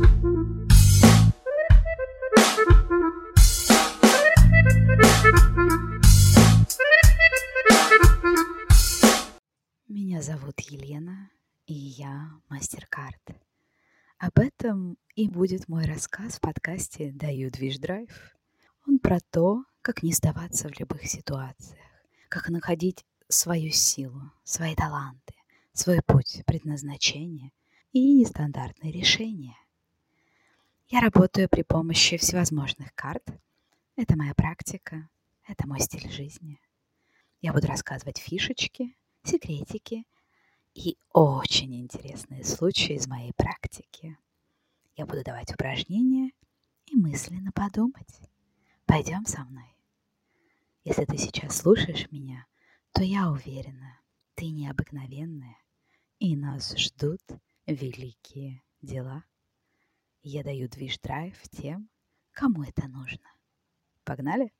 Меня зовут Елена, и я мастер-карт. Об этом и будет мой рассказ в подкасте «Даю движ драйв». Он про то, как не сдаваться в любых ситуациях, как находить свою силу, свои таланты, свой путь, предназначение и нестандартные решения. Я работаю при помощи всевозможных карт. Это моя практика, это мой стиль жизни. Я буду рассказывать фишечки, секретики и очень интересные случаи из моей практики. Я буду давать упражнения и мысленно подумать. Пойдем со мной. Если ты сейчас слушаешь меня, то я уверена, ты необыкновенная, и нас ждут великие дела. Я даю движ-драйв тем, кому это нужно. Погнали?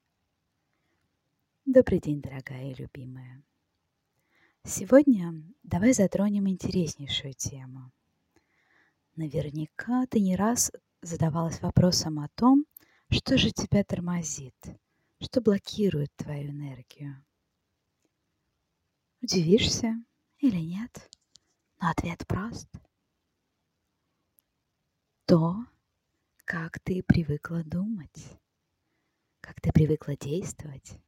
Добрый день, дорогая и любимая. Сегодня давай затронем интереснейшую тему. Наверняка ты не раз задавалась вопросом о том, что же тебя тормозит, что блокирует твою энергию. Удивишься или нет? Но ответ прост. То, как ты привыкла думать, как ты привыкла действовать,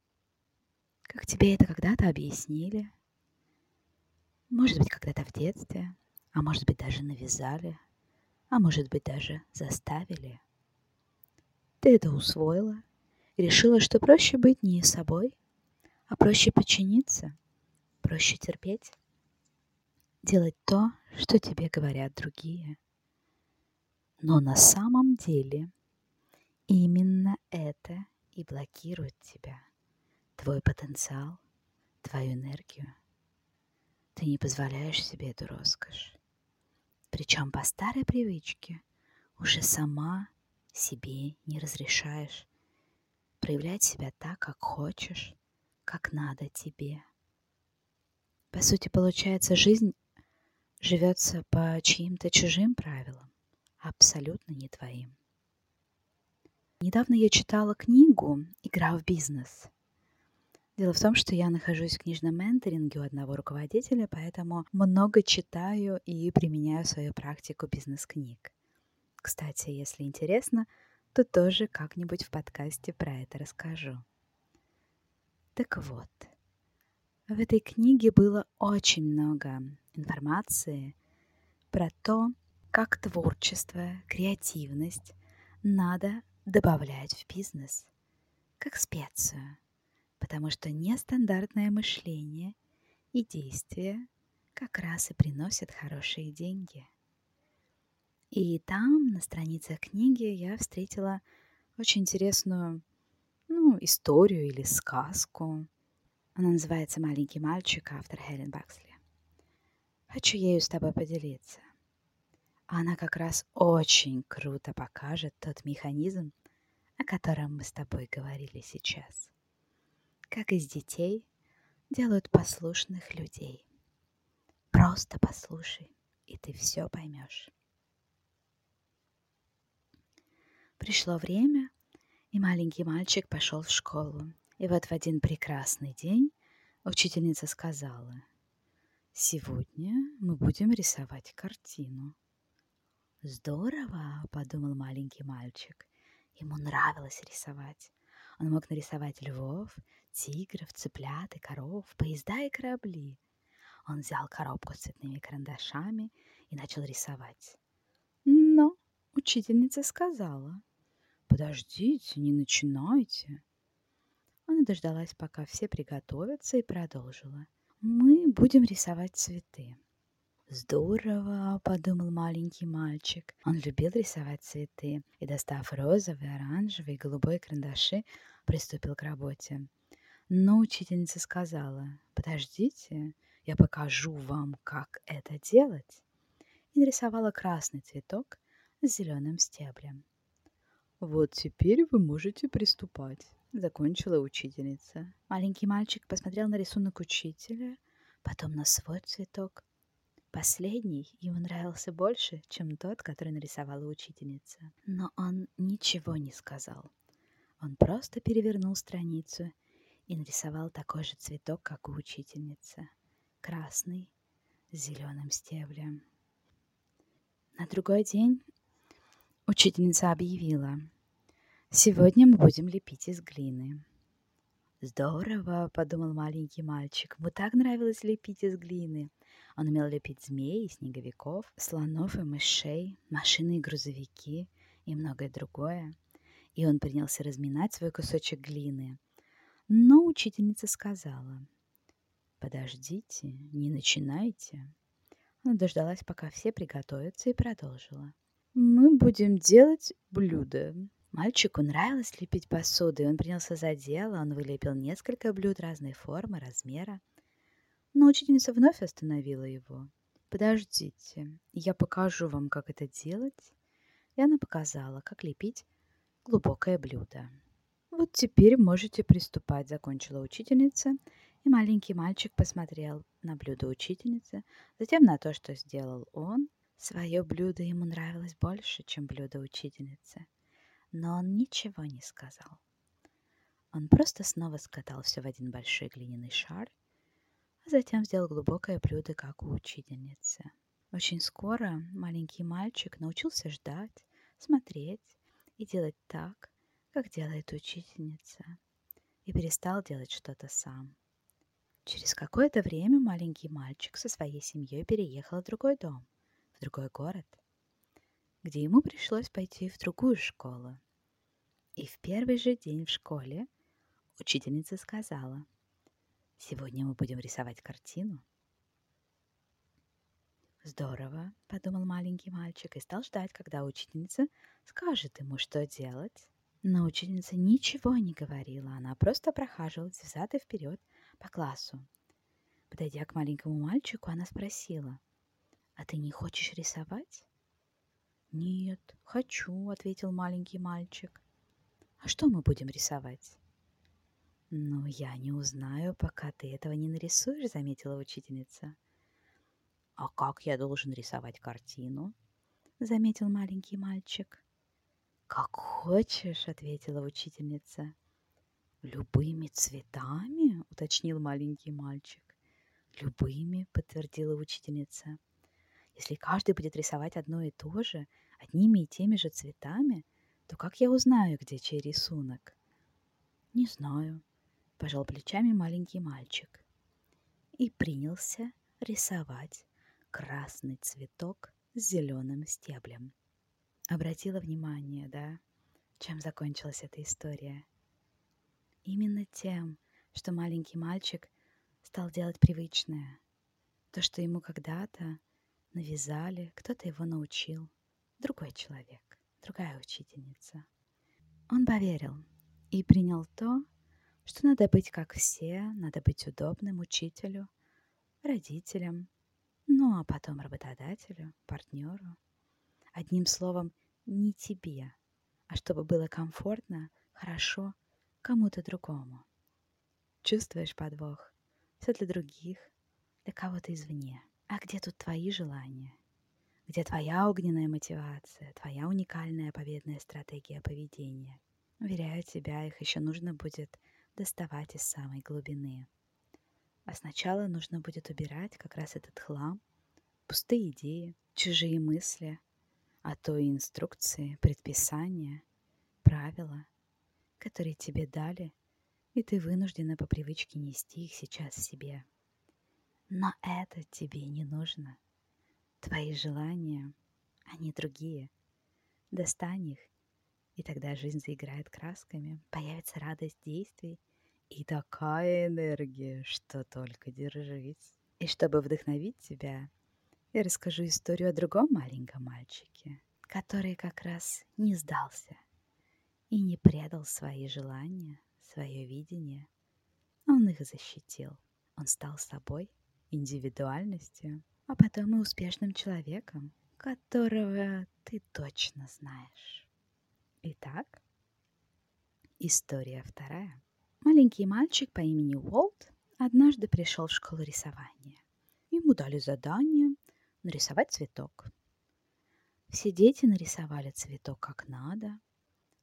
как тебе это когда-то объяснили – может быть, когда-то в детстве, а может быть, даже навязали, а может быть, даже заставили. Ты это усвоила решила, что проще быть не собой, а проще подчиниться, проще терпеть, делать то, что тебе говорят другие. Но на самом деле именно это и блокирует тебя, твой потенциал, твою энергию. Ты не позволяешь себе эту роскошь. Причем по старой привычке уже сама себе не разрешаешь проявлять себя так, как хочешь, как надо тебе. По сути, получается, жизнь живется по чьим-то чужим правилам, абсолютно не твоим. Недавно я читала книгу «Игра в бизнес». Дело в том, что я нахожусь в книжном менторинге у одного руководителя, поэтому много читаю и применяю свою практику бизнес-книг. Кстати, если интересно, то тоже как-нибудь в подкасте про это расскажу. Так вот, в этой книге было очень много информации про то, как творчество, креативность надо добавлять в бизнес, как специю – потому что нестандартное мышление и действия как раз и приносят хорошие деньги. И там, на страницах книги, я встретила очень интересную ну, историю или сказку. Она называется «Маленький мальчик», автор Хелен Баксли. Хочу ею с тобой поделиться. Она как раз очень круто покажет тот механизм, о котором мы с тобой говорили сейчас как из детей, делают послушных людей. Просто послушай, и ты все поймешь. Пришло время, и маленький мальчик пошел в школу. И вот в один прекрасный день учительница сказала, «Сегодня мы будем рисовать картину». «Здорово!» — подумал маленький мальчик. Ему нравилось рисовать. Он мог нарисовать львов, тигров, цыплят и коров, поезда и корабли. Он взял коробку с цветными карандашами и начал рисовать. Но учительница сказала, «Подождите, не начинайте». Она дождалась, пока все приготовятся, и продолжила. «Мы будем рисовать цветы». «Здорово!» — подумал маленький мальчик. Он любил рисовать цветы и, достав розовый, оранжевый и голубой карандаши, приступил к работе. Но учительница сказала, подождите, я покажу вам, как это делать. И нарисовала красный цветок с зеленым стеблем. Вот теперь вы можете приступать, закончила учительница. Маленький мальчик посмотрел на рисунок учителя, потом на свой цветок Последний ему нравился больше, чем тот, который нарисовала учительница. Но он ничего не сказал. Он просто перевернул страницу и нарисовал такой же цветок, как у учительницы. Красный, с зеленым стеблем. На другой день учительница объявила, «Сегодня мы будем лепить из глины». «Здорово!» — подумал маленький мальчик. Ему так нравилось лепить из глины. Он умел лепить змей и снеговиков, слонов и мышей, машины и грузовики и многое другое. И он принялся разминать свой кусочек глины. Но учительница сказала, «Подождите, не начинайте». Она дождалась, пока все приготовятся, и продолжила. «Мы будем делать блюдо. Мальчику нравилось лепить посуду, и он принялся за дело. Он вылепил несколько блюд разной формы, размера. Но учительница вновь остановила его. «Подождите, я покажу вам, как это делать». И она показала, как лепить глубокое блюдо. «Вот теперь можете приступать», — закончила учительница, и маленький мальчик посмотрел на блюдо учительницы, затем на то, что сделал он. Свое блюдо ему нравилось больше, чем блюдо учительницы но он ничего не сказал. Он просто снова скатал все в один большой глиняный шар, а затем сделал глубокое блюдо, как у учительницы. Очень скоро маленький мальчик научился ждать, смотреть и делать так, как делает учительница, и перестал делать что-то сам. Через какое-то время маленький мальчик со своей семьей переехал в другой дом, в другой город – где ему пришлось пойти в другую школу. И в первый же день в школе учительница сказала, «Сегодня мы будем рисовать картину». «Здорово», — подумал маленький мальчик и стал ждать, когда учительница скажет ему, что делать. Но учительница ничего не говорила, она просто прохаживалась взад и вперед по классу. Подойдя к маленькому мальчику, она спросила, «А ты не хочешь рисовать?» «Нет, хочу», — ответил маленький мальчик. «А что мы будем рисовать?» «Ну, я не узнаю, пока ты этого не нарисуешь», — заметила учительница. «А как я должен рисовать картину?» — заметил маленький мальчик. «Как хочешь», — ответила учительница. «Любыми цветами?» — уточнил маленький мальчик. «Любыми», — подтвердила учительница. Если каждый будет рисовать одно и то же, одними и теми же цветами, то как я узнаю, где чей рисунок? Не знаю, пожал плечами маленький мальчик. И принялся рисовать красный цветок с зеленым стеблем. Обратила внимание, да, чем закончилась эта история? Именно тем, что маленький мальчик стал делать привычное. То, что ему когда-то навязали, кто-то его научил. Другой человек, другая учительница. Он поверил и принял то, что надо быть как все, надо быть удобным учителю, родителям, ну а потом работодателю, партнеру. Одним словом, не тебе, а чтобы было комфортно, хорошо кому-то другому. Чувствуешь подвох? Все для других, для кого-то извне. А где тут твои желания? Где твоя огненная мотивация, твоя уникальная победная стратегия поведения? Уверяю тебя, их еще нужно будет доставать из самой глубины. А сначала нужно будет убирать как раз этот хлам, пустые идеи, чужие мысли, а то и инструкции, предписания, правила, которые тебе дали, и ты вынуждена по привычке нести их сейчас себе. Но это тебе не нужно. Твои желания, они другие. Достань их, и тогда жизнь заиграет красками, появится радость действий и такая энергия, что только держись. И чтобы вдохновить тебя, я расскажу историю о другом маленьком мальчике, который как раз не сдался и не предал свои желания, свое видение. Он их защитил. Он стал собой – индивидуальностью, а потом и успешным человеком, которого ты точно знаешь. Итак, история вторая. Маленький мальчик по имени Уолт однажды пришел в школу рисования. Ему дали задание нарисовать цветок. Все дети нарисовали цветок как надо,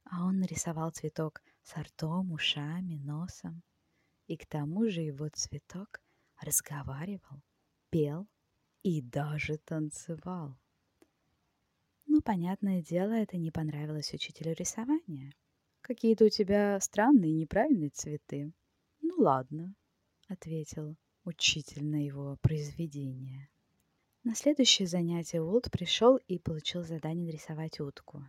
а он нарисовал цветок с ртом, ушами, носом. И к тому же его цветок разговаривал, пел и даже танцевал. Ну, понятное дело, это не понравилось учителю рисования. Какие-то у тебя странные неправильные цветы. Ну ладно, ответил учитель на его произведение. На следующее занятие Уолт пришел и получил задание нарисовать утку.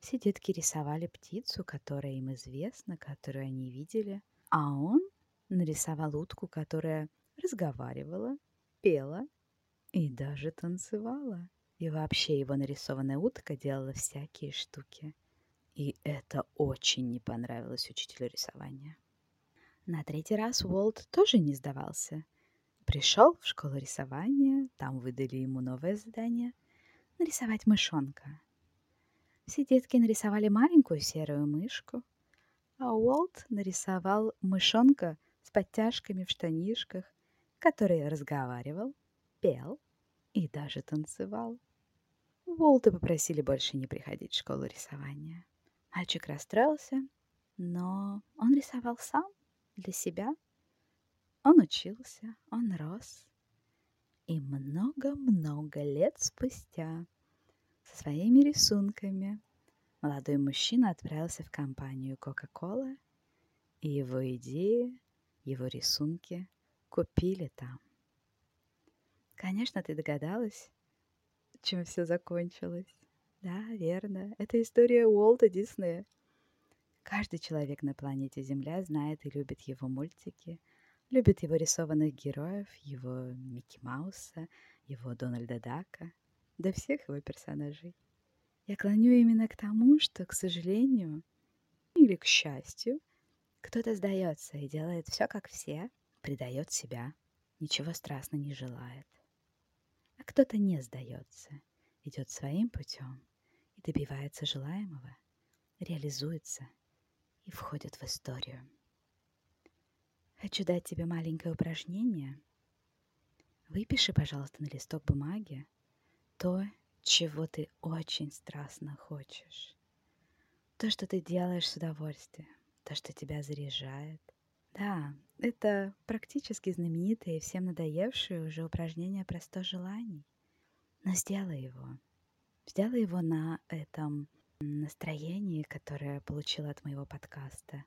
Все детки рисовали птицу, которая им известна, которую они видели, а он нарисовал утку, которая разговаривала, пела и даже танцевала. И вообще его нарисованная утка делала всякие штуки. И это очень не понравилось учителю рисования. На третий раз Уолт тоже не сдавался. Пришел в школу рисования, там выдали ему новое задание — нарисовать мышонка. Все детки нарисовали маленькую серую мышку, а Уолт нарисовал мышонка с подтяжками в штанишках, который разговаривал, пел и даже танцевал. Уолта попросили больше не приходить в школу рисования. Мальчик расстроился, но он рисовал сам для себя. Он учился, он рос. И много-много лет спустя со своими рисунками молодой мужчина отправился в компанию Coca-Cola, и его идеи, его рисунки купили там. Конечно, ты догадалась, чем все закончилось. Да, верно. Это история Уолта Диснея. Каждый человек на планете Земля знает и любит его мультики, любит его рисованных героев, его Микки Мауса, его Дональда Дака, да всех его персонажей. Я клоню именно к тому, что, к сожалению, или к счастью, кто-то сдается и делает все, как все, предает себя, ничего страстно не желает. А кто-то не сдается, идет своим путем и добивается желаемого, реализуется и входит в историю. Хочу дать тебе маленькое упражнение. Выпиши, пожалуйста, на листок бумаги то, чего ты очень страстно хочешь. То, что ты делаешь с удовольствием, то, что тебя заряжает. Да, это практически знаменитое и всем надоевшее уже упражнение про 100 желаний. Но сделай его. Сделай его на этом настроении, которое получила от моего подкаста.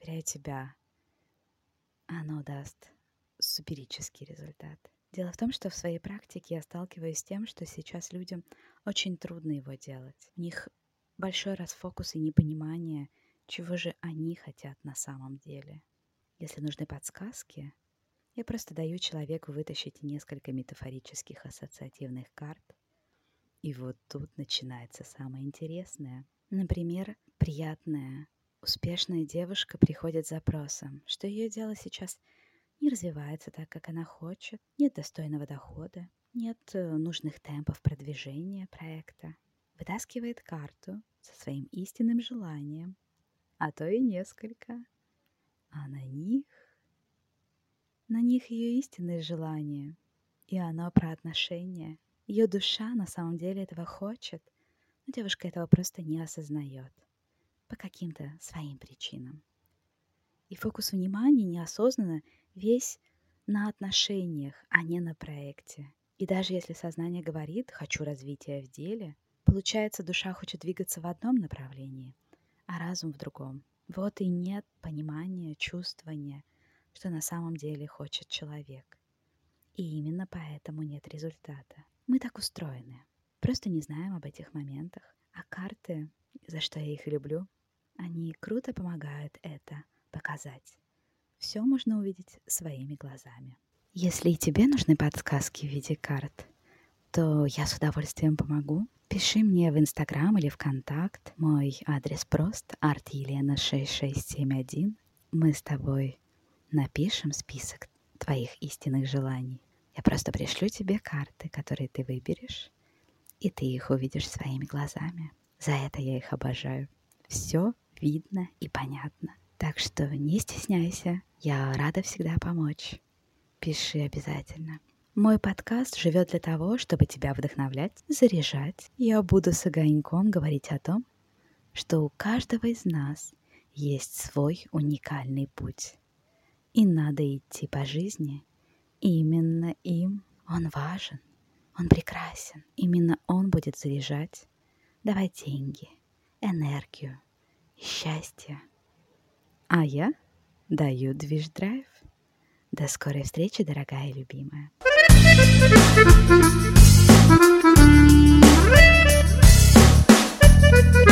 Уверяю тебя, оно даст суперический результат. Дело в том, что в своей практике я сталкиваюсь с тем, что сейчас людям очень трудно его делать. У них большой расфокус и непонимание, чего же они хотят на самом деле. Если нужны подсказки, я просто даю человеку вытащить несколько метафорических ассоциативных карт, и вот тут начинается самое интересное. Например, приятная, успешная девушка приходит с запросом, что ее дело сейчас – не развивается так, как она хочет, нет достойного дохода, нет э, нужных темпов продвижения проекта. Вытаскивает карту со своим истинным желанием, а то и несколько. А на них... На них ее истинное желание, и оно про отношения. Ее душа на самом деле этого хочет, но девушка этого просто не осознает по каким-то своим причинам. И фокус внимания неосознанно весь на отношениях, а не на проекте. И даже если сознание говорит «хочу развития в деле», получается, душа хочет двигаться в одном направлении, а разум в другом. Вот и нет понимания, чувствования, что на самом деле хочет человек. И именно поэтому нет результата. Мы так устроены. Просто не знаем об этих моментах. А карты, за что я их люблю, они круто помогают это показать все можно увидеть своими глазами. Если и тебе нужны подсказки в виде карт, то я с удовольствием помогу. Пиши мне в Инстаграм или ВКонтакт. Мой адрес прост artелена6671. Мы с тобой напишем список твоих истинных желаний. Я просто пришлю тебе карты, которые ты выберешь, и ты их увидишь своими глазами. За это я их обожаю. Все видно и понятно. Так что не стесняйся, я рада всегда помочь. Пиши обязательно. Мой подкаст живет для того, чтобы тебя вдохновлять, заряжать. Я буду с огоньком говорить о том, что у каждого из нас есть свой уникальный путь. И надо идти по жизни именно им. Он важен, он прекрасен. Именно он будет заряжать, давать деньги, энергию счастье. А я даю движ-драйв. До скорой встречи, дорогая и любимая. Thank you.